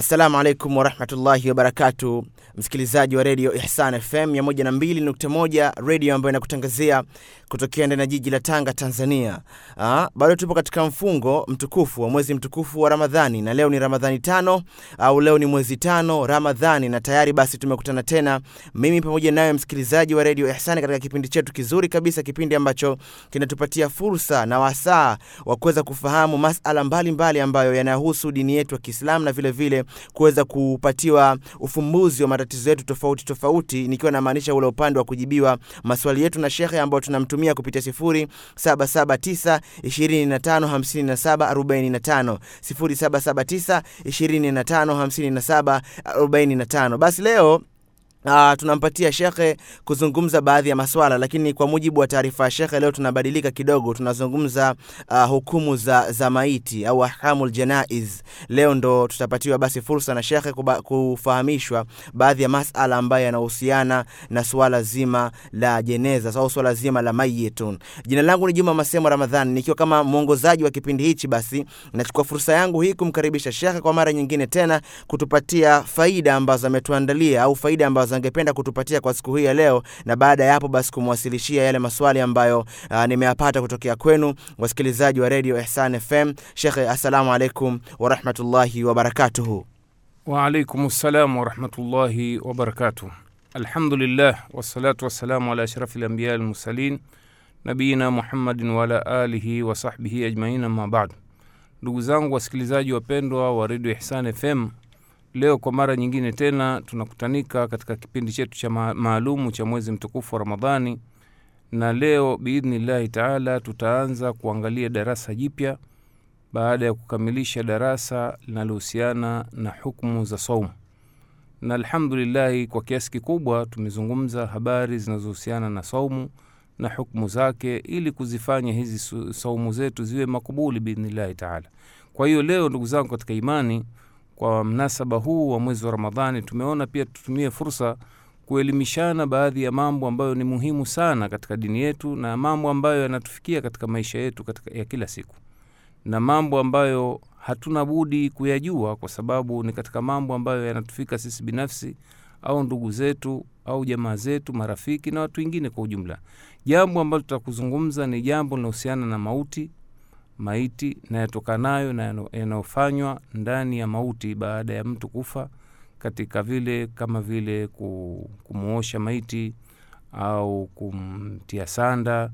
Assalamu alaikum warahmatullahi wabarakatu, msikilizaji wa redio Ihsan FM 102.1, redio ambayo inakutangazia kutokea ndani ya jiji la Tanga, Tanzania. Aa, bado tupo katika mfungo mtukufu wa mwezi mtukufu wa Ramadhani, na leo ni Ramadhani tano au leo ni mwezi tano Ramadhani, na tayari basi tumekutana tena mimi pamoja nawe msikilizaji wa redio Ihsan katika kipindi chetu kizuri kabisa, kipindi ambacho kinatupatia fursa na wasaa wa kuweza kufahamu masala mbalimbali mbali ambayo yanayohusu dini yetu ya Kiislamu na vilevile vile kuweza kupatiwa ufumbuzi wa matatizo yetu tofauti tofauti, nikiwa namaanisha ule upande wa kujibiwa maswali yetu na shekhe ambao tunamtumia kupitia 0779 2557 45 0779 2557 45. Basi leo Uh, tunampatia shekhe kuzungumza baadhi ya maswala, lakini kwa mujibu wa taarifa ya shekhe leo tunabadilika kidogo, tunazungumza uh, hukumu za, za maiti au ahkamul janaiz. Leo ndo tutapatiwa basi fursa na shekhe kufahamishwa baadhi ya masala ambayo yanahusiana na swala zima la jeneza au swala zima la mayitun. Jina langu ni Juma Masemo Ramadhani, nikiwa kama mwongozaji wa kipindi hichi, basi nachukua fursa yangu hii kumkaribisha shekhe kwa mara nyingine tena kutupatia faida ambazo ametuandalia au faida ambazo angependa kutupatia kwa siku hii ya leo, na baada ya hapo basi kumwasilishia yale maswali ambayo uh, nimeyapata kutokea kwenu wasikilizaji wa Radio Ihsan FM. Shekhe, assalamu alaikum warahmatullahi wabarakatuhu. Waalaikum salam warahmatullahi wabarakatuh. Alhamdulillah wassalatu wassalamu ala ashrafi lambiya almursalin nabiina Muhammadin waala alihi wasahbihi ajmain, amma badu. Ndugu zangu wasikilizaji wapendwa wa redio Ihsan FM, Leo kwa mara nyingine tena tunakutanika katika kipindi chetu cha maalumu cha mwezi mtukufu wa Ramadhani, na leo biidhnillahi taala tutaanza kuangalia darasa jipya baada ya kukamilisha darasa linalohusiana na hukmu za saumu, na alhamdulillahi kwa kiasi kikubwa tumezungumza habari zinazohusiana na saumu na hukmu zake, ili kuzifanya hizi saumu zetu ziwe makubuli biidhnillahi taala. Kwa hiyo leo, ndugu zangu katika imani kwa mnasaba huu wa mwezi wa Ramadhani tumeona pia tutumie fursa kuelimishana baadhi ya mambo ambayo ni muhimu sana katika dini yetu na mambo ambayo yanatufikia katika maisha yetu katika ya kila siku, na mambo ambayo hatuna budi kuyajua kwa sababu ni katika mambo ambayo yanatufika sisi binafsi au ndugu zetu au jamaa zetu, marafiki na watu wengine kwa ujumla. Jambo ambalo tutakuzungumza ni jambo linahusiana na mauti maiti na yatokanayo na yanayofanywa ndani ya mauti baada ya mtu kufa, katika vile kama vile kumuosha maiti au kumtia sanda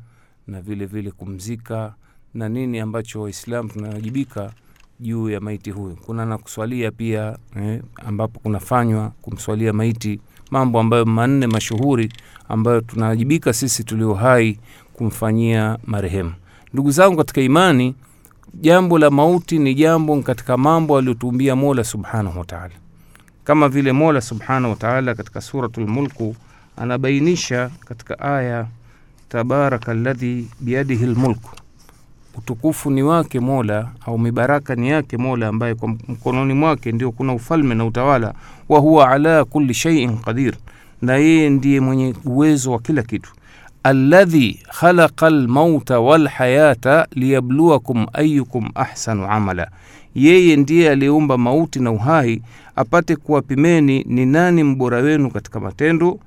na vile vile kumzika na nini ambacho Waislamu tunawajibika juu ya maiti huyu. Kuna na kuswalia pia eh, ambapo kunafanywa kumswalia maiti, mambo ambayo manne mashuhuri ambayo tunawajibika sisi tulio hai kumfanyia marehemu. Ndugu zangu katika imani, jambo la mauti ni jambo katika mambo aliyotuumbia Mola subhanahu wataala, kama vile Mola subhanahu wataala katika Suratul Mulku anabainisha katika aya tabaraka ladhi biyadihi lmulku, utukufu ni wake Mola au mibaraka ni yake Mola ambaye kwa mkononi mwake ndio kuna ufalme na utawala. Wa huwa ala kuli sheiin qadir, na yeye ndiye mwenye uwezo wa kila kitu alladhi khalaqa almauta walhayata liyabluwakum ayukum ahsanu amala, yeye ndiye aliyeumba mauti na uhai apate kuwapimeni ni nani mbora wenu katika matendo.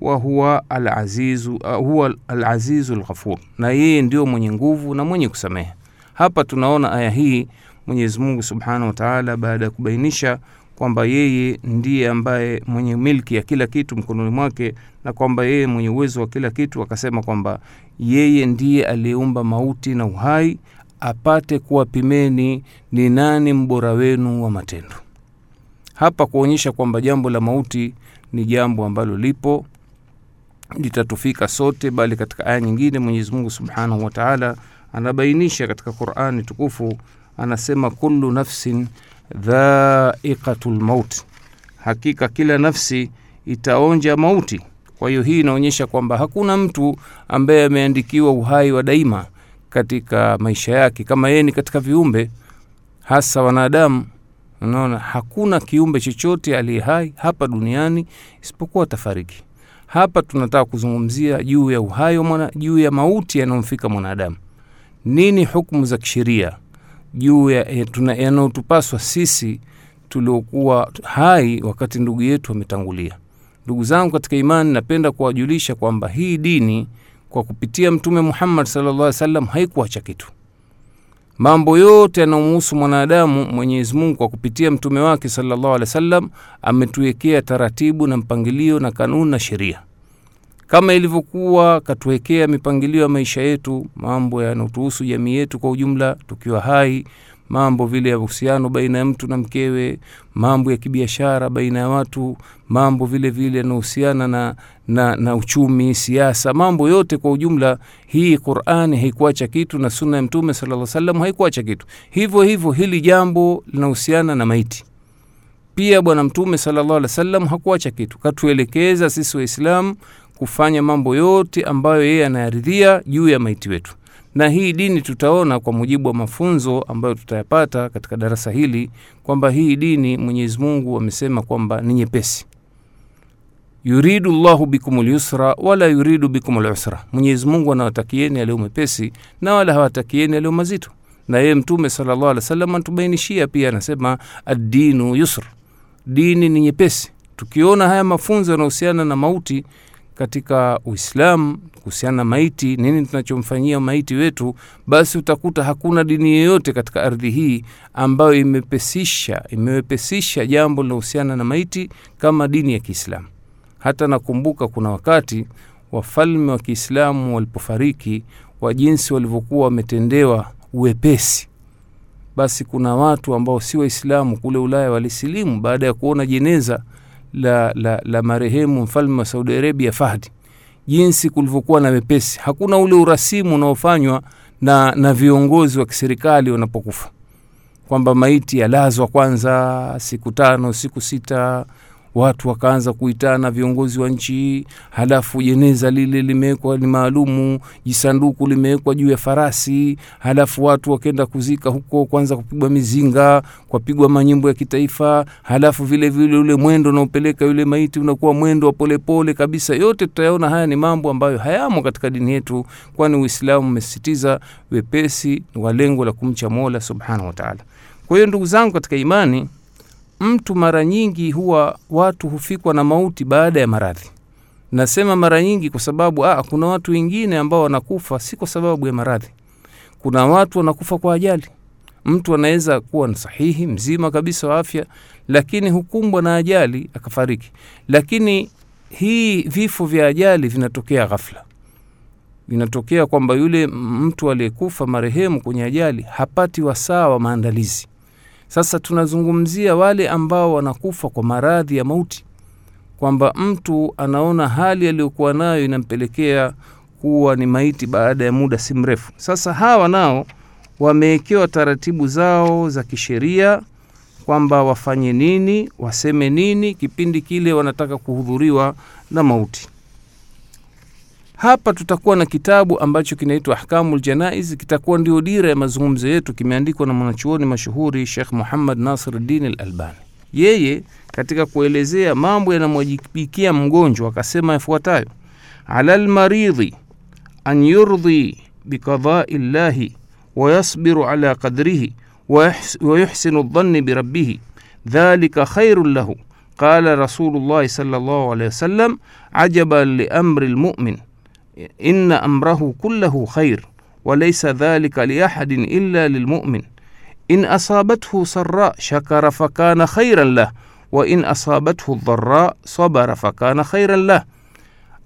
Wa huwa alazizu, huwa alazizu lghafur, na yeye ndio mwenye nguvu na mwenye kusamehe. Hapa tunaona aya hii Mwenyezi Mungu subhanahu wa taala baada ya kubainisha kwamba yeye ndiye ambaye mwenye milki ya kila kitu mkononi mwake na kwamba yeye mwenye uwezo wa kila kitu, akasema kwamba yeye ndiye aliyeumba mauti na uhai apate kuwapimeni ni nani mbora wenu wa matendo. Hapa kuonyesha kwamba jambo la mauti ni jambo ambalo lipo litatufika sote, bali katika aya nyingine Mwenyezi Mungu subhanahu wataala anabainisha katika Qurani tukufu, anasema kullu nafsin dhaiqatu maut, hakika kila nafsi itaonja mauti. Kwa hiyo hii inaonyesha kwamba hakuna mtu ambaye ameandikiwa uhai wa daima katika maisha yake, kama yeye ni katika viumbe hasa wanadamu. Unaona, hakuna kiumbe chochote aliye hai hapa duniani isipokuwa tafariki. Hapa tunataka kuzungumzia juu ya uhai wa mwana, juu ya mauti yanayomfika mwanadamu. Nini hukumu za kisheria juu ya yanayotupaswa sisi tuliokuwa hai wakati ndugu yetu ametangulia. Ndugu zangu katika imani, napenda kuwajulisha kwamba hii dini kwa kupitia Mtume Muhammad sallallahu alaihi haikuacha kitu. Mambo yote yanayomuhusu mwanadamu, Mwenyezi Mungu kwa kupitia mtume wake sallallahu alaihi wasallam ametuwekea taratibu na mpangilio na kanuni na sheria, kama ilivyokuwa katuwekea mipangilio ya maisha yetu, mambo yanayotuhusu jamii yetu kwa ujumla tukiwa hai mambo vile ya uhusiano baina ya mtu na mkewe, mambo ya kibiashara baina ya watu, mambo vile vile yanahusiana na, na, na uchumi, siasa, mambo yote kwa ujumla. Hii Qur'ani haikuacha kitu na sunna ya Mtume salaa salam haikuacha kitu. Hivyo hivyo hili jambo linahusiana na maiti pia. Bwana Mtume salallahu alih wa wasallam hakuacha kitu, katuelekeza sisi Waislamu kufanya mambo yote ambayo yeye anayaridhia juu ya maiti wetu na hii dini tutaona kwa mujibu wa mafunzo ambayo tutayapata katika darasa hili kwamba hii dini Mwenyezi Mungu amesema kwamba ni nyepesi. Yuridu llahu bikum lyusra wala yuridu bikum lusra, Mwenyezi Mungu anawatakieni yaliyo mepesi na wala hawatakieni yaliyo mazito. Na yeye Mtume sallallahu alaihi wasallam anatubainishia pia, anasema addinu yusr, dini ni nyepesi. Tukiona haya mafunzo yanahusiana na mauti katika Uislamu kuhusiana na maiti, nini tunachomfanyia maiti wetu, basi utakuta hakuna dini yoyote katika ardhi hii ambayo imepesisha imewepesisha jambo linahusiana na maiti kama dini ya Kiislamu. Hata nakumbuka kuna wakati wafalme wa Kiislamu walipofariki, wa jinsi walivyokuwa wametendewa uwepesi, basi kuna watu ambao si Waislamu kule Ulaya walisilimu baada ya kuona jeneza la, la, la marehemu mfalme wa Saudi Arabia Fahdi, jinsi kulivyokuwa na wepesi. Hakuna ule urasimu unaofanywa na, na viongozi wa kiserikali wanapokufa, kwamba maiti yalazwa kwanza siku tano siku sita, watu wakaanza kuitana viongozi wa nchi, halafu jeneza lile limewekwa ni maalumu, jisanduku limewekwa juu ya farasi, halafu watu wakenda kuzika huko, kwanza kupigwa mizinga, kwapigwa manyimbo ya kitaifa, halafu vile vile ule mwendo unaopeleka yule maiti unakuwa mwendo wa polepole kabisa. Yote tutayaona haya ni mambo ambayo hayamo katika dini yetu, kwani Uislamu umesisitiza wepesi wa lengo la kumcha Mola subhanahu wataala. Kwa hiyo ndugu zangu katika imani mtu mara nyingi huwa watu hufikwa na mauti baada ya maradhi. Nasema mara nyingi kwa sababu aa, kuna watu wengine ambao wanakufa si kwa sababu ya maradhi. Kuna watu wanakufa kwa ajali. Mtu anaweza kuwa sahihi mzima kabisa wa afya, lakini hukumbwa na ajali akafariki. Lakini hii vifo vya ajali vinatokea ghafla, vinatokea kwamba yule mtu aliyekufa marehemu kwenye ajali hapati wasaa wa maandalizi. Sasa tunazungumzia wale ambao wanakufa kwa maradhi ya mauti, kwamba mtu anaona hali aliyokuwa nayo inampelekea kuwa ni maiti baada ya muda si mrefu. Sasa hawa nao wamewekewa taratibu zao za kisheria kwamba wafanye nini, waseme nini kipindi kile wanataka kuhudhuriwa na mauti. Hapa tutakuwa na kitabu ambacho kinaitwa ahkamu ljanaiz kitakuwa ndio dira ya mazungumzo yetu. Kimeandikwa na mwanachuoni mashuhuri shekh Muhammad Nasiruddin Al-Albani. Yeye katika kuelezea mambo yanamwajibikia mgonjwa akasema yafuatayo: ala lmaridhi an yurdhi biqadai llahi wayasbiru ala qadrihi wayuhsinu ldhanni birabbihi dhalika khairun lahu qala rasulullahi sallallahu alayhi wasallam ajaban liamri lmumin inna amrahu kullahu khair walaysa dhalika liahadin illa lilmumin in asabathu sarra shakara fakana khairan lah wa in asabathu dharra sabara fakana khairan lah.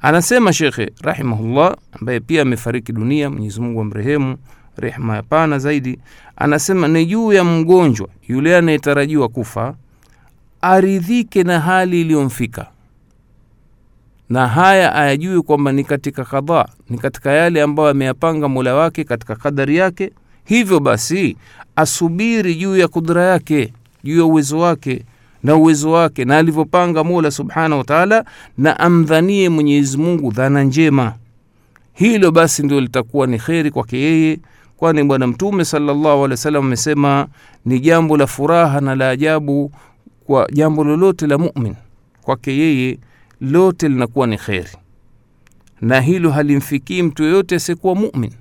Anasema Shekhe rahimahullah, ambaye pia amefariki dunia, Mwenyezi Mungu amrehemu rehma ya pana zaidi. Anasema ni juu ya mgonjwa yule anayetarajiwa kufa aridhike na hali iliyomfika na haya ayajui kwamba ni katika kadhaa, ni katika yale ambayo ameyapanga Mola wake katika kadari yake. Hivyo basi asubiri juu ya kudra yake, juu ya uwezo wake na uwezo wake na alivyopanga Mola subhanahu wa na amdhanie Mwenyezi Mungu dhana njema. Hilo basi ndio litakuwa ni kheri kwake yeye, kwani Bwana Mtume sallallahu amesema ni jambo la furaha na la ajabu kwa jambo lolote la mumin kwake yeye lote linakuwa ni kheri, na hilo halimfikii mtu yoyote asiyekuwa mumin.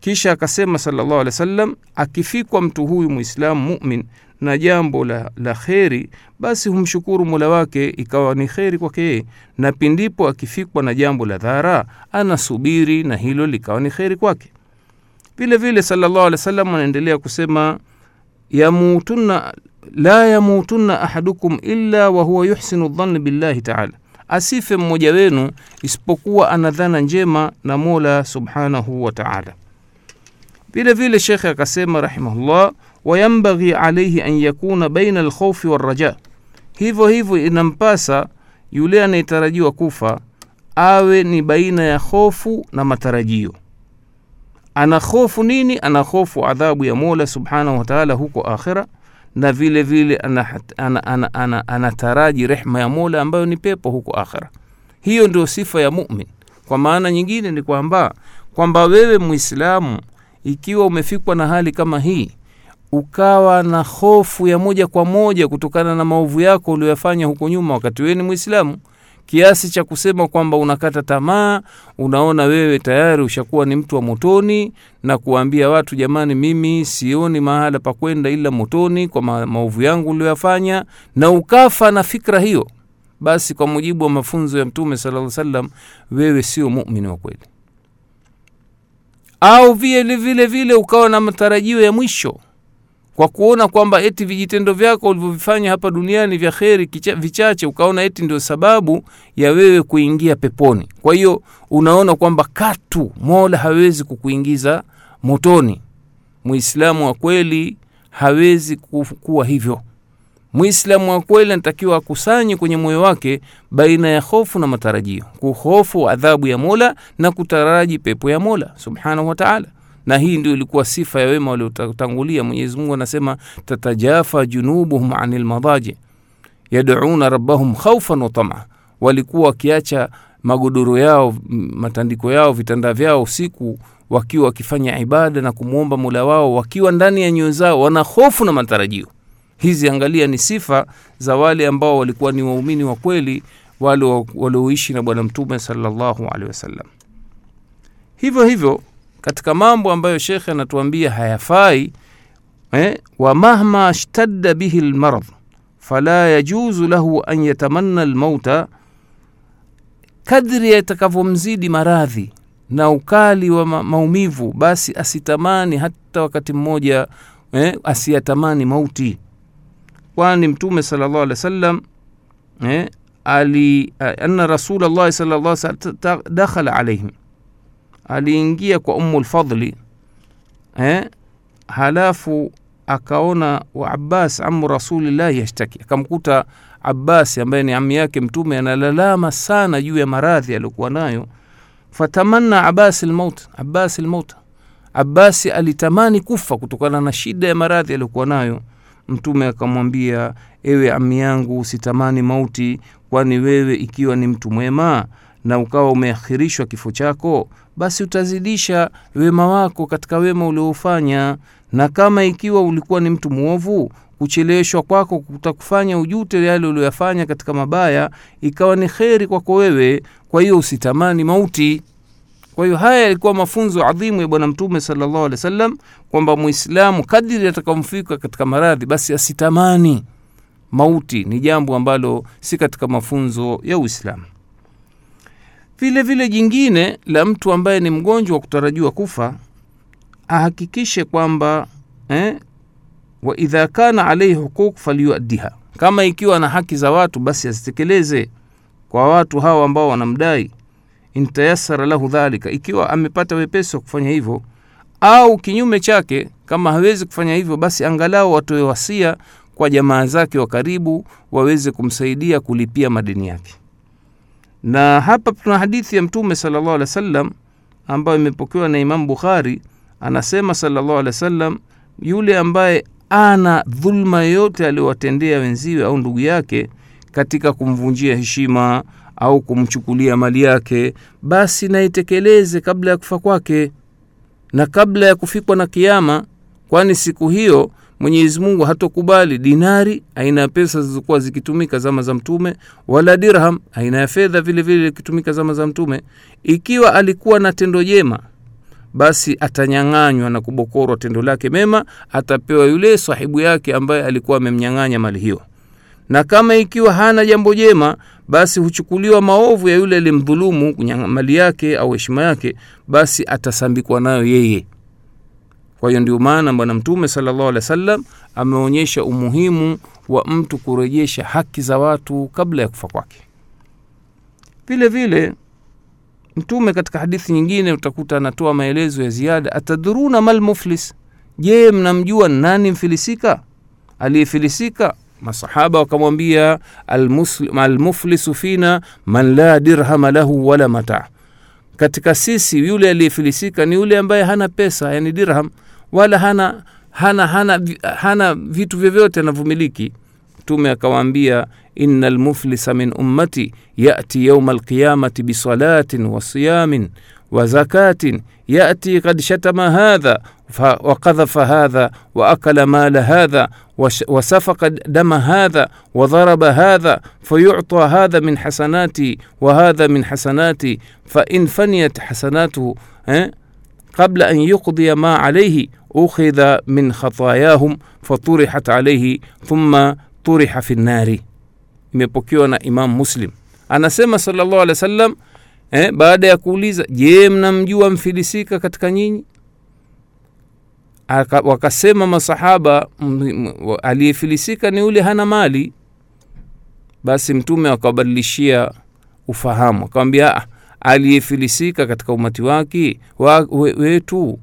Kisha akasema sallallahu alaihi wasallam, akifikwa mtu huyu muislamu mumin na jambo la, la kheri basi humshukuru mola wake ikawa ni kheri kwake yeye. Na pindipo akifikwa na jambo la dhara anasubiri na hilo likawa ni kheri kwake. Vile vile sallallahu wa sallam anaendelea kusema yamutunna la yamutunna ahadukum illa wa huwa yuhsinu dhanni billahi taala. Asife mmoja wenu isipokuwa ana dhana njema na mola subhanahu wa taala. Vile vile shekhe akasema rahimahullah wayambaghi alaihi an yakuna baina alkhaufi walraja hivyo hivyo inampasa yule anayetarajiwa kufa awe ni baina ya hofu na matarajio. Ana hofu nini? Ana hofu adhabu ya mola subhanahu wataala huko akhira na vile vile anataraji ana, ana, rehma ya mola ambayo ni pepo huko akhira hiyo ndio sifa ya mumin. Kwa maana nyingine ni kwamba kwamba wewe mwislamu ikiwa umefikwa na hali kama hii ukawa na hofu ya moja kwa moja kutokana na maovu yako ulioyafanya huko nyuma wakati wewe ni mwislamu kiasi cha kusema kwamba unakata tamaa unaona wewe tayari ushakuwa ni mtu wa motoni na kuwaambia watu jamani mimi sioni mahala pa kwenda ila motoni kwa ma maovu yangu ulioyafanya na ukafa na fikra hiyo. Basi kwa mujibu wa mafunzo ya mtume sala wasallam, wewe sio mumini wa kweli. Au vile vile vile ukawa na matarajio ya mwisho kwa kuona kwamba eti vijitendo vyako ulivyovifanya hapa duniani vya kheri vichache ukaona eti ndio sababu ya wewe kuingia peponi. Kwa hiyo unaona kwamba katu mola hawezi kukuingiza motoni. Muislamu wa kweli hawezi kuwa hivyo. Muislamu wa kweli anatakiwa akusanye kwenye moyo wake baina ya hofu na matarajio. Kuhofu adhabu ya mola na kutaraji pepo ya mola subhanahu wataala na hii ndio ilikuwa sifa ya wema waliotangulia. Mwenyezi mungu anasema tatajafa junubuhum ani lmadaji yaduna rabbahum khaufan watama walikuwa wakiacha magodoro yao matandiko yao vitanda vyao usiku wakiwa wakifanya ibada na kumwomba mola wao wakiwa ndani ya nyoyo zao wana hofu na matarajio. Hizi angalia ni sifa za wale ambao walikuwa ni waumini wa kweli wale walioishi na bwana mtume salllahu hivyo hivyo katika mambo ambayo shekhe anatuambia hayafai eh, wa mahma shtadda bihi lmarad fala yajuzu lahu an yatamanna lmauta kadri yatakavyomzidi maradhi na ukali wa ma maumivu basi asitamani hata wakati mmoja eh, asiyatamani mauti. Kwani mtume sala llahu alehi wa sallam eh, ali anna rasul llahi sala llah dakhala alaihim aliingia kwa umu lfadli eh, halafu akaona wa abbas amu rasulillahi yashtaki. Akamkuta abbasi ambaye ni ami yake mtume analalama sana juu ya maradhi aliyokuwa nayo. Fatamanna abasi lmaut abasi lmaut abasi alitamani kufa kutokana na shida ya maradhi aliyokuwa nayo. Mtume akamwambia ewe ami yangu usitamani mauti kwani wewe ikiwa ni mtu mwema na ukawa umeakhirishwa kifo chako basi utazidisha wema wako katika wema uliofanya. Na kama ikiwa ulikuwa ni mtu mwovu kucheleweshwa kwako kutakufanya ujute yale ulioyafanya katika mabaya ikawa ni kheri kwako wewe. Kwa hiyo usitamani mauti. Kwa hiyo haya yalikuwa mafunzo adhimu ya bwana mtume salllahu alehi wa sallam kwamba mwislamu kadiri atakamfika katika maradhi basi asitamani mauti. Ni jambo ambalo si katika mafunzo ya uislamu vile vile jingine la mtu ambaye ni mgonjwa wa kutarajiwa kufa ahakikishe kwamba eh, wa idha kana alaihi huquq falyuaddiha. Kama ikiwa na haki za watu basi azitekeleze kwa watu hawa ambao wanamdai. Intayasara lahu dhalika. Ikiwa amepata wepesi wa kufanya hivyo au kinyume chake kama hawezi kufanya hivyo basi angalau watoe wasia kwa jamaa zake wa karibu waweze kumsaidia kulipia madeni yake na hapa tuna hadithi ya mtume salllah alih wa sallam ambayo imepokewa na imamu bukhari. Anasema salllah alih wa sallam yule ambaye ana dhulma yoyote aliyowatendea wenziwe au ndugu yake katika kumvunjia heshima au kumchukulia mali yake basi naitekeleze kabla ya kufa kwake na kabla ya kufikwa na kiama kwani siku hiyo mwenyezi mungu hatokubali dinari aina ya pesa zilizokuwa zikitumika zama za mtume wala dirham aina ya fedha vile vile ikitumika zama za mtume. Ikiwa alikuwa na tendo jema basi atanyang'anywa na kubokorwa tendo lake mema atapewa yule sahibu yake ambaye alikuwa amemnyang'anya mali hiyo. Na kama ikiwa hana jambo jema basi huchukuliwa maovu ya yule alimdhulumu mali yake au heshima yake basi atasambikwa nayo yeye kwa hiyo ndio maana bwana mtume salllahu alih wa sallam ameonyesha umuhimu wa mtu kurejesha haki za watu kabla ya kufa kwake. Vile vile mtume katika hadithi nyingine utakuta anatoa maelezo ya ziada atadhuruna mal muflis? Je mnamjua nani mfilisika? Aliyefilisika? Masahaba wakamwambia almuflisu fina man la dirhama lahu wala mataa katika sisi yule aliyefilisika ni yule ambaye hana pesa yani dirham wala hana hana hana, hana vitu vyovyote anavyomiliki mtume akawaambia ina lmuflisa min ummati yati yauma alqiyamati bisalatin wa siyamin wa zakatin yati kad shatama hadha وقذف هذا وأكل مال هذا وسفك دم هذا وضرب هذا فيعطى هذا من حسناتي وهذا من حسناتي فإن فنيت حسناته قبل أن يقضي ما عليه أخذ من خطاياهم فطرحت عليه ثم طرح في النار imepokewa na imam muslim anasema salllah alih wa sallam eh, baada ya kuuliza je mnamjua mfilisika katika nyinyi Aka, wakasema masahaba aliyefilisika ni yule hana mali basi mtume akawabadilishia ufahamu akawambia aliyefilisika katika umati wake wa, we, wetu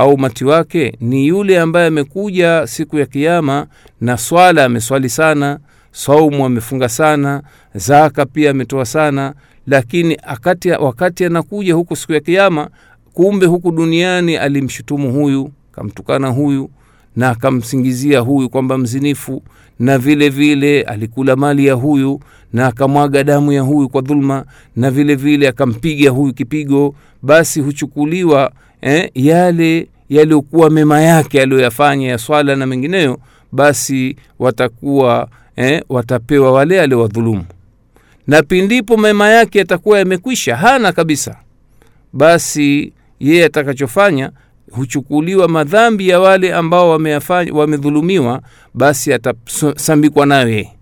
au umati wake ni yule ambaye amekuja siku ya kiama na swala ameswali sana saumu amefunga sana zaka pia ametoa sana lakini akati, wakati anakuja huku siku ya kiama kumbe huku duniani alimshutumu huyu kamtukana huyu na akamsingizia huyu kwamba mzinifu na vile vile alikula mali ya huyu na akamwaga damu ya huyu kwa dhulma na vile vile akampiga huyu kipigo basi huchukuliwa eh, yale yaliyokuwa mema yake aliyoyafanya ya swala na mengineyo basi watakuwa eh, watapewa wale aliowadhulumu na pindipo mema yake yatakuwa yamekwisha hana kabisa. Basi yeye atakachofanya huchukuliwa madhambi ya wale ambao wamedhulumiwa basi atasambikwa nayo yeye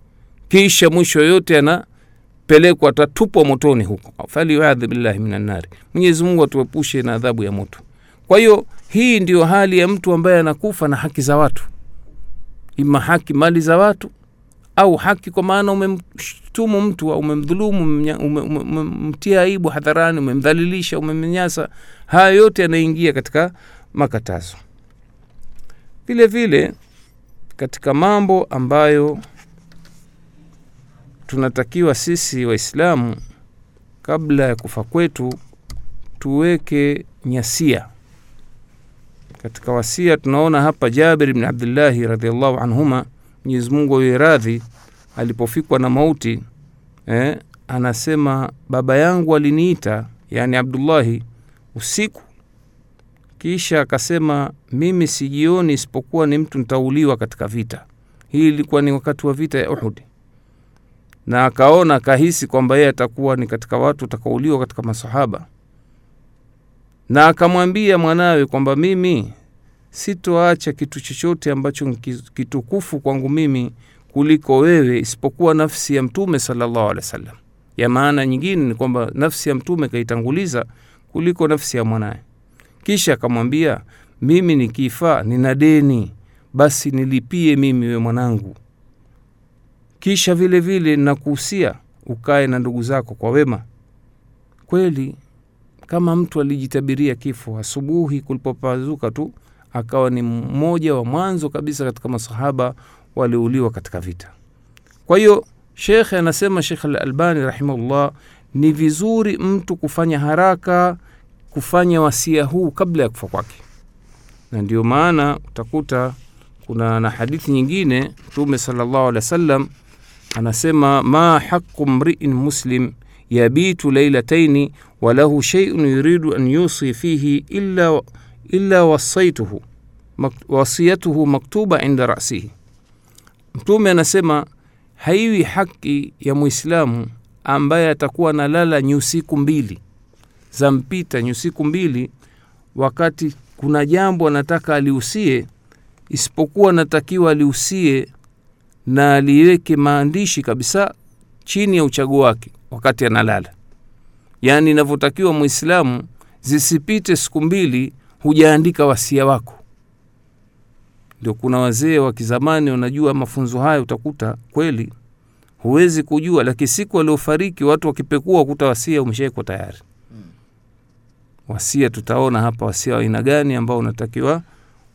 kisha mwisho yote anapelekwa atatupwa motoni huko. Faliwadhi billahi minannari mwenyezi atuepushe na adhabu ya moto kwa hiyo hii ndiyo hali ya mtu ambaye anakufa na haki za watu. Ima haki mali za watu au haki kwa maana umemshtumu mtu au umemdhulumu umemtia aibu hadharani umemdhalilisha umemnyanyasa haya yote yanaingia katika makatazo. Vile vile katika mambo ambayo tunatakiwa sisi waislamu kabla ya kufa kwetu tuweke nyasia katika wasia tunaona hapa jabir bni abdillahi radiallahu anhuma mwenyezi mungu awe radhi alipofikwa na mauti eh, anasema baba yangu aliniita yani abdullahi usiku. Kisha akasema mimi sijioni isipokuwa ni mtu nitauliwa katika vita. Hii ilikuwa ni wakati wa vita ya uhudi na akaona akahisi kwamba yeye atakuwa ni katika watu utakaouliwa katika masahaba na akamwambia mwanawe kwamba mimi sitoacha kitu chochote ambacho kitukufu kwangu mimi kuliko wewe isipokuwa nafsi ya mtume salllahu alehi wa sallam ya maana nyingine ni kwamba nafsi ya mtume kaitanguliza kuliko nafsi ya mwanaye kisha akamwambia mimi nikifa nina deni. Basi nilipie mimi we mwanangu. Kisha vile vile nakuhusia ukae na ndugu zako kwa wema. Kweli kama mtu alijitabiria kifo asubuhi kulipopazuka tu akawa ni mmoja wa mwanzo kabisa katika masahaba waliuliwa katika vita. Kwa hiyo shekhe anasema shekh alalbani rahimahullah ni vizuri mtu kufanya haraka kufanya wasia huu kabla ya kufa kwake. Na ndio maana utakuta kuna na hadithi nyingine mtume salllahu alehi wa anasema ma haqu mriin muslim yabitu lailataini walahu sheiun yuridu an yusi fihi illa, illa wasaituhu wasiyatuhu maktuba inda rasihi. Mtume anasema haiwi haki ya mwislamu ambaye atakuwa analala nyusiku mbili za mpita nyusiku mbili wakati kuna jambo anataka aliusie, isipokuwa anatakiwa aliusie na aliweke maandishi kabisa chini ya uchaguo wake wakati analala yaani inavyotakiwa mwislamu zisipite siku mbili hujaandika wasia wako. Ndio kuna wazee wa kizamani wanajua mafunzo haya utakuta kweli. Huwezi kujua lakini siku waliofariki watu wakipekua kuta wasia umeshawekwa tayari. Wasia tutaona hapa wasia wa aina gani ambao unatakiwa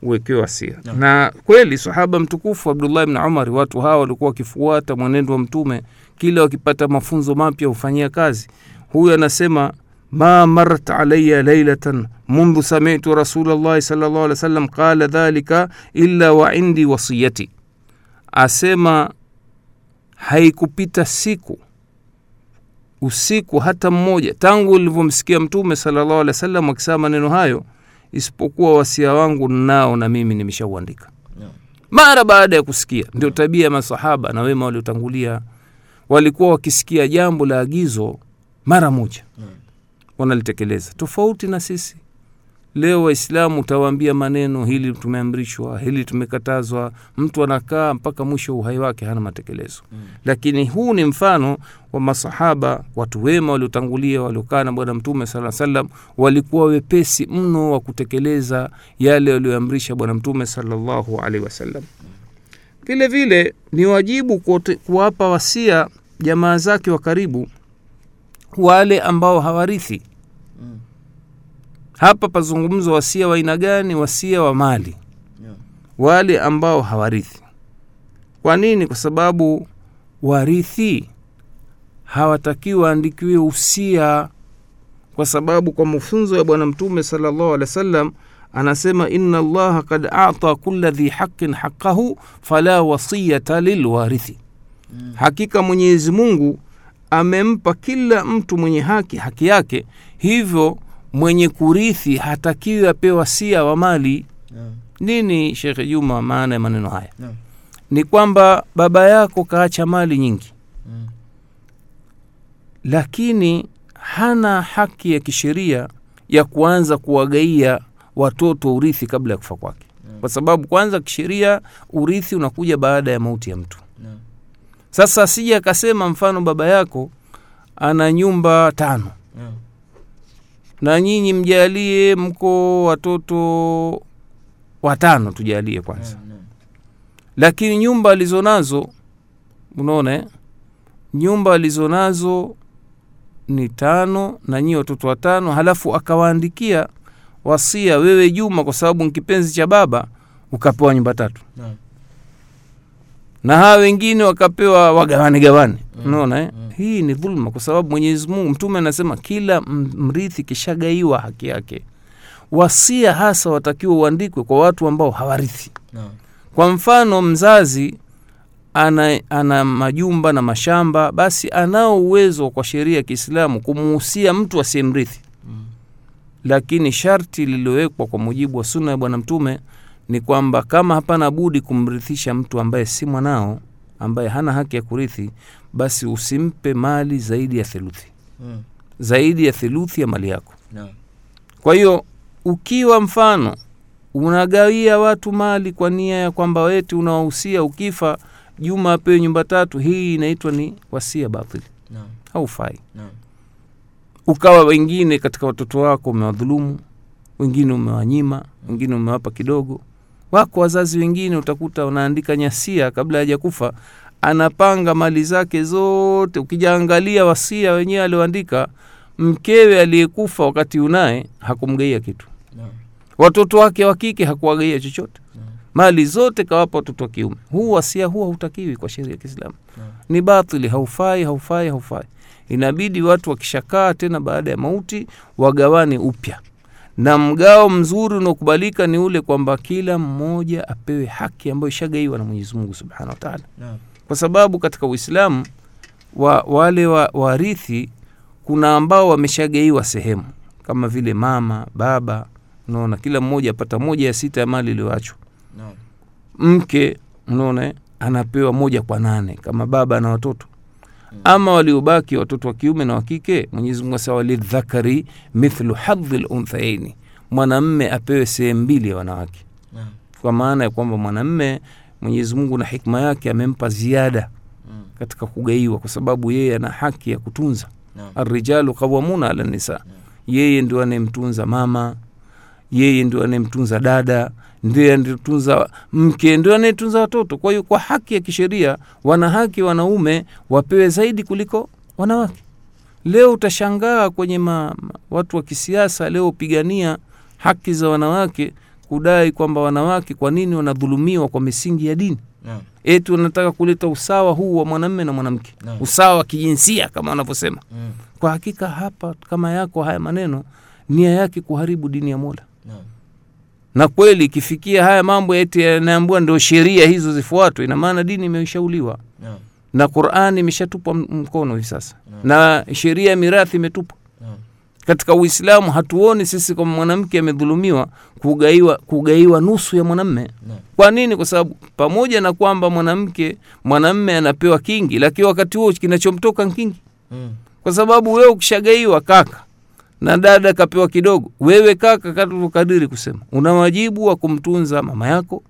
uwekewe wasia. No. na kweli sahaba mtukufu abdullah bni umari watu hawa walikuwa wakifuata mwenendo wa mtume. Kila wakipata mafunzo mapya hufanyia kazi huyu anasema ma marat alaya lailatan mundhu samitu rasulllahi salllah alih wa sallam qala dhalika illa wa indi wasiyati. Asema haikupita siku usiku hata mmoja tangu ulivyomsikia mtume salllah alih wa sallam akisema maneno hayo isipokuwa wasia wangu nao na mimi nimeshauandika. No. mara baada ya kusikia ndio tabia ya masahaba na wema waliotangulia. Walikuwa wakisikia jambo la agizo mara moja. Mm. wanalitekeleza. Tofauti na sisi. Leo waislamu utawaambia maneno hili tumeamrishwa hili tumekatazwa mtu anakaa mpaka mwisho wa uhai wake hana matekelezo. Mm. lakini huu ni mfano wa masahaba watu wema waliotangulia waliokaa na bwana mtume saa salam walikuwa wepesi mno wa kutekeleza yale walioamrisha bwana mtume salallahu alaihi wasallam. Vile vile ni wajibu kuwapa wasia jamaa zake wa karibu wale ambao hawarithi. Mm. hapa pazungumzwa wasia wa aina gani? Wasia wa mali. Yeah. wale ambao hawarithi. Kwa nini? Kwa sababu warithi hawatakiwi waandikiwe usia. Kwa sababu kwa mafunzo ya bwana mtume salllahu alehi wa sallam anasema ina allaha kad ata kula dhi haqin haqahu fala wasiyata lilwarithi Mm. hakika mwenyezi mungu amempa kila mtu mwenye haki haki yake hivyo mwenye kurithi hatakiwi apewa sia wa mali Yeah. nini shekhe juma maana ya maneno haya yeah. ni kwamba baba yako kaacha mali nyingi yeah. lakini hana haki ya kisheria ya kuanza kuwagaia watoto urithi kabla ya kufa kwake yeah. kwa sababu kwanza kisheria urithi unakuja baada ya mauti ya mtu. Sasa sija akasema mfano baba yako ana nyumba tano Yeah. na nyinyi mjalie mko watoto watano tujalie kwanza Yeah. Lakini nyumba alizonazo unaona eh? nyumba alizonazo ni tano na nyie watoto watano halafu akawaandikia wasia wewe juma kwa sababu ni kipenzi cha baba ukapewa nyumba tatu No. Na hawa wengine wakapewa wagawane gawane Mm, eh? mm. hii ni dhulma kwa sababu mwenyezi mungu mtume anasema kila mrithi kishagaiwa haki yake wasia hasa watakiwa uandikwe kwa watu ambao hawarithi No. kwa mfano mzazi ana, ana majumba na mashamba basi anao uwezo kwa sheria ya kiislamu kumuhusia mtu asiyemrithi Mm. lakini sharti lililowekwa kwa mujibu wa sunna ya bwana mtume ni kwamba kama hapana budi kumrithisha mtu ambaye si mwanao ambaye hana haki ya kurithi basi usimpe mali zaidi ya theluthi Mm. zaidi ya theluthi ya mali yako No. kwa hiyo ukiwa mfano unagawia watu mali kwa nia ya kwamba weti unawahusia ukifa juma apewe nyumba tatu hii inaitwa ni wasia batili No. haufai No. ukawa wengine katika watoto wako umewadhulumu wengine umewanyima wengine umewapa kidogo wako wazazi wengine utakuta wanaandika nyasia kabla hajakufa. Anapanga mali zake zote. Ukijaangalia wasia wenyewe alioandika mkewe aliyekufa wakati unaye hakumgeia kitu. No. watoto wake wa kike hakuwagaia chochote. No. mali zote kawapa watoto wa kiume. Huu wasia huwa hautakiwi kwa sheria ya kiislamu. No. ni batili haufai haufai haufai. Inabidi watu wakishakaa tena baada ya mauti wagawane upya na mgao mzuri unaokubalika ni ule kwamba kila mmoja apewe haki ambayo ishagaiwa na mwenyezi mungu subhanahu wa taala. Kwa sababu katika uislamu wa, wale wa, warithi kuna ambao wameshagaiwa sehemu. Kama vile mama baba unaona kila mmoja apata moja ya sita ya mali iliyoachwa. No. mke unaona anapewa moja kwa nane. Kama baba na watoto. Ama waliobaki watoto wa kiume na wa kike mwenyezi mungu asema walidhakari mithlu hadhi lunthayaini mwanamme apewe sehemu mbili ya wanawake. Kwa maana ya kwamba mwanamme mwenyezi mungu na hikma yake amempa ziada Mm. katika kugaiwa kwa sababu yeye ana haki ya kutunza. Arijalu arrijalu qawamuna ala nisa. Yeye ndio anayemtunza mama yeye ndio anayemtunza dada ndiye anayetunza mke ndio anayetunza watoto kwa hiyo kwa haki ya kisheria wana haki wanaume wapewe zaidi kuliko wanawake leo utashangaa kwenye ma, watu wa kisiasa leo pigania haki za wanawake kudai kwamba wanawake kwa nini wanadhulumiwa kwa misingi ya dini Naam. eti wanataka kuleta usawa huu wa mwanamme na mwanamke Naam. usawa wa kijinsia kama wanavyosema Mm. kwa hakika hapa kama yako haya maneno nia yake kuharibu dini ya mola Naam. Na kweli ikifikia haya mambo eti yanaambua ndio sheria hizo zifuatwe ina maana dini imeshauliwa na qurani imeshatupwa mkono hivi sasa. Na sheria ya mirathi imetupwa. Katika uislamu hatuoni sisi kama mwanamke amedhulumiwa kugaiwa, kugaiwa nusu ya mwanamme. Naam. kwa nini? Kwa sababu pamoja na kwamba mwanamke mwanamme anapewa kingi lakini wakati huo kinachomtoka kingi. Mm. kwa sababu wewe ukishagaiwa kaka na dada kapewa kidogo. Wewe kaka kadiri kusema una wajibu wa kumtunza mama yako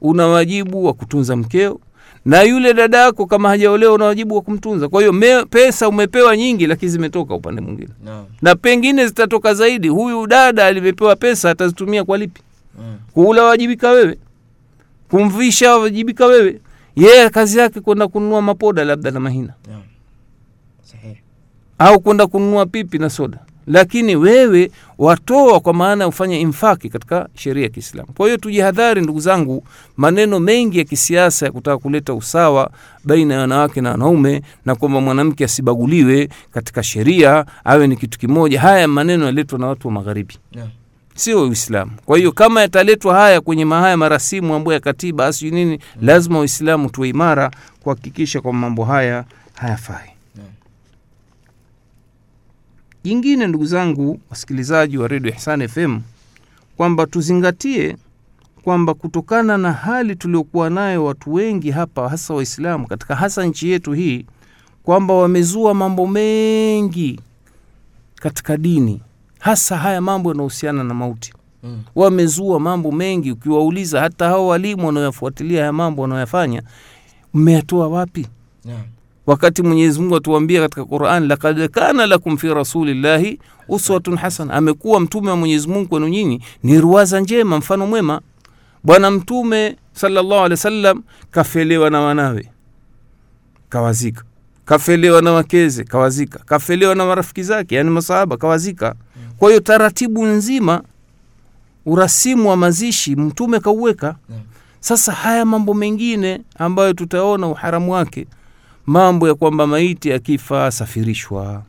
una wajibu wa kutunza mkeo na yule dada yako kama hajaolewa una wajibu wa kumtunza. Kwa hiyo pesa umepewa nyingi lakini zimetoka upande mwingine. No. na pengine zitatoka zaidi huyu dada alivyopewa pesa atazitumia kwa lipi? Mm. kuula wajibika wewe. Kumvisha wajibika wewe. Yeye kazi yake kwenda kununua mapoda labda na mahina. Yeah. Au kwenda kununua pipi na soda lakini wewe watoa kwa maana ya ufanya infaki katika sheria ya kiislamu. Kwa hiyo tujihadhari ndugu zangu maneno mengi ya kisiasa ya kutaka kuleta usawa baina ya wanawake na wanaume na kwamba mwanamke asibaguliwe katika sheria awe ni kitu kimoja. Haya maneno yaletwa na watu wa magharibi. Yeah. Sio uislamu. Kwa hiyo kama yataletwa haya kwenye mahaya marasimu ambayo ya katiba asijui nini lazima waislamu tuwe imara kuhakikisha kwamba mambo haya hayafai. Jingine ndugu zangu wasikilizaji wa redio ihsan fm kwamba tuzingatie kwamba kutokana na hali tuliokuwa nayo watu wengi hapa hasa waislamu katika hasa nchi yetu hii kwamba wamezua mambo mengi katika dini hasa haya mambo yanahusiana na mauti Mm. wamezua mambo mengi ukiwauliza hata hao walimu wanaoyafuatilia haya mambo wanaoyafanya mmeyatoa wapi Naam. Wakati mwenyezi mungu atuambia katika quran lakad kana lakum fi rasulillahi uswatun hasana. Amekuwa mtume wa mwenyezi mungu kwenu nyinyi ni ruwaza njema mfano mwema. Bwana mtume salllahu alehi wa sallam kafelewa na wanawe kawazika. Kafelewa na wakeze kawazika. Kafelewa na marafiki zake yani masahaba kawazika. Kwa hiyo taratibu nzima urasimu wa mazishi mtume kauweka. Sasa haya mambo mengine ambayo tutaona uharamu wake mambo ya kwamba maiti akifa asafirishwa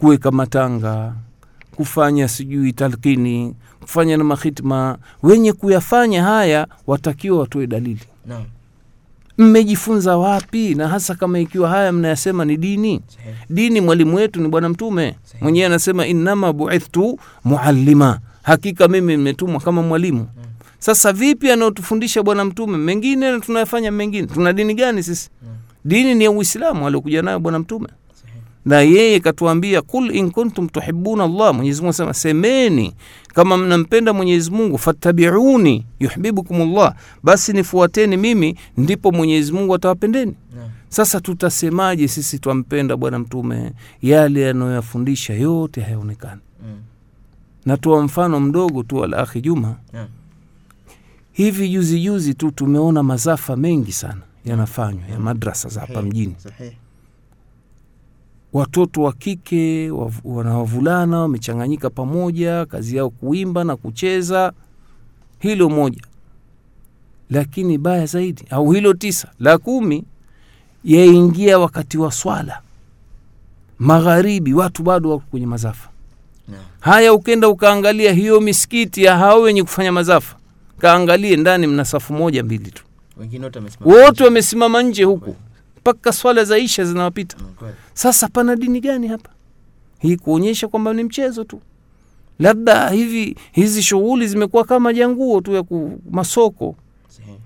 kuweka matanga kufanya sijui talkini kufanya na mahitma wenye kuyafanya haya watakiwa watoe dalili. Naam. mmejifunza wapi? Na hasa kama ikiwa haya mnayasema ni dini? Sahe. dini mwalimu wetu ni bwana mtume. Mwenyewe anasema innama buithtu muallima. Hakika mimi nimetumwa kama mwalimu. Sasa vipi anaotufundisha bwana mtume? Mengine na tunayafanya mengine. Tuna dini gani sisi? Mm. Dini ni ya uislamu aliokuja nayo bwana mtume. Na yeye katuambia kul in kuntum tuhibuna llah mwenyezimungu asema semeni kama mnampenda mwenyezi mungu fattabiuni yuhbibukum llah basi nifuateni mimi ndipo mwenyezi mungu atawapendeni. Sasa tutasemaje sisi twampenda bwana mtume? Yale yanayoyafundisha yote hayaonekani. Mm. mfano mdogo tu al akhi juma. Yeah. hivi juzi juzi tu tumeona mazafa mengi sana yanafanywa ya madrasa za hapa mjini. watoto wa kike wanawavulana na wavulana wamechanganyika pamoja kazi yao kuimba na kucheza. Hilo moja. Lakini baya zaidi au hilo tisa la kumi yaingia wakati wa swala. Magharibi watu bado wako kwenye mazafa. Naam. haya ukenda ukaangalia hiyo misikiti ya hao wenye kufanya mazafa kaangalie ndani mna safu moja mbili tu wote wamesimama. nje. huku. Mpaka swala za isha zinawapita. Mm, sasa pana dini gani hapa? Hii kuonyesha kwamba ni mchezo tu. Labda hivi hizi shughuli zimekuwa kama janguo tu ya masoko.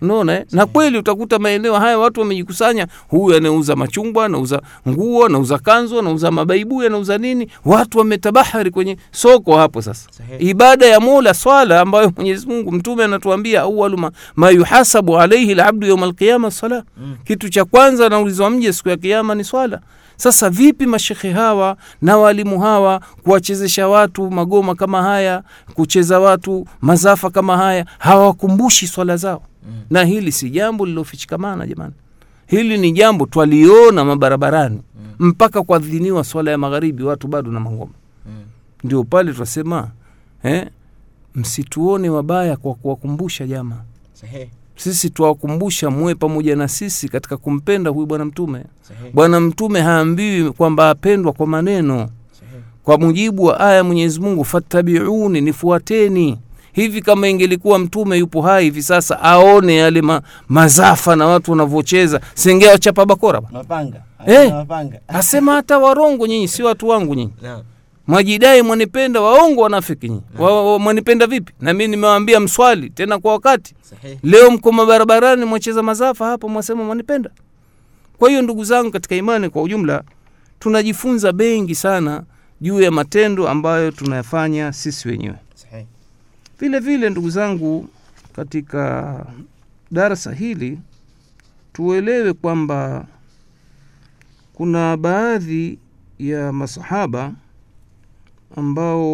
Unaona eh? na kweli utakuta maeneo haya watu wamejikusanya. Huyu anauza machungwa anauza nguo anauza kanzu anauza mabaibu anauza nini? Watu wametabahari kwenye soko hapo sasa. Sahihi. ibada ya mola swala ambayo mwenyezi mungu mtume anatuambia awalu ma, ma yuhasabu alaihi labdu yauma alqiyama sala Mm. kitu cha kwanza anaulizwa mje siku ya kiama ni swala. Sasa vipi mashekhe hawa na walimu hawa kuwachezesha watu magoma kama haya kucheza watu mazafa kama haya hawakumbushi swala zao Mm. na hili si jambo lilofichikamana jamani hili ni jambo twaliona mabarabarani Mm. mpaka kuadhiniwa swala ya magharibi watu bado na mangoma Mm. ndio pale twasema eh, msituone wabaya kwa kuwakumbusha jamaa Sahihi. sisi twawakumbusha muwe pamoja na sisi katika kumpenda huyu bwana mtume Sahihi. bwana mtume haambiwi kwamba apendwa kwa maneno Sahe. kwa mujibu wa aya ya mwenyezi mungu fattabiuni nifuateni hivi kama ingelikuwa mtume yupo hai hivi sasa aone yale ma, mazafa na watu wanavyocheza sengea wachapa bakora. Mapanga. Eh. Mapanga. asema hata warongo nyinyi si watu wangu nyinyi mwajidai mwanipenda waongo wanafiki nyinyi wa, wa, mwanipenda vipi na mi nimewaambia mswali tena kwa wakati Sahi. leo mko mabarabarani mwacheza mazafa hapo mwasema mwanipenda kwa hiyo ndugu zangu katika imani kwa ujumla tunajifunza bengi sana juu ya matendo ambayo tunayafanya sisi wenyewe. Vile vile ndugu zangu katika darasa hili tuelewe kwamba kuna baadhi ya masahaba ambao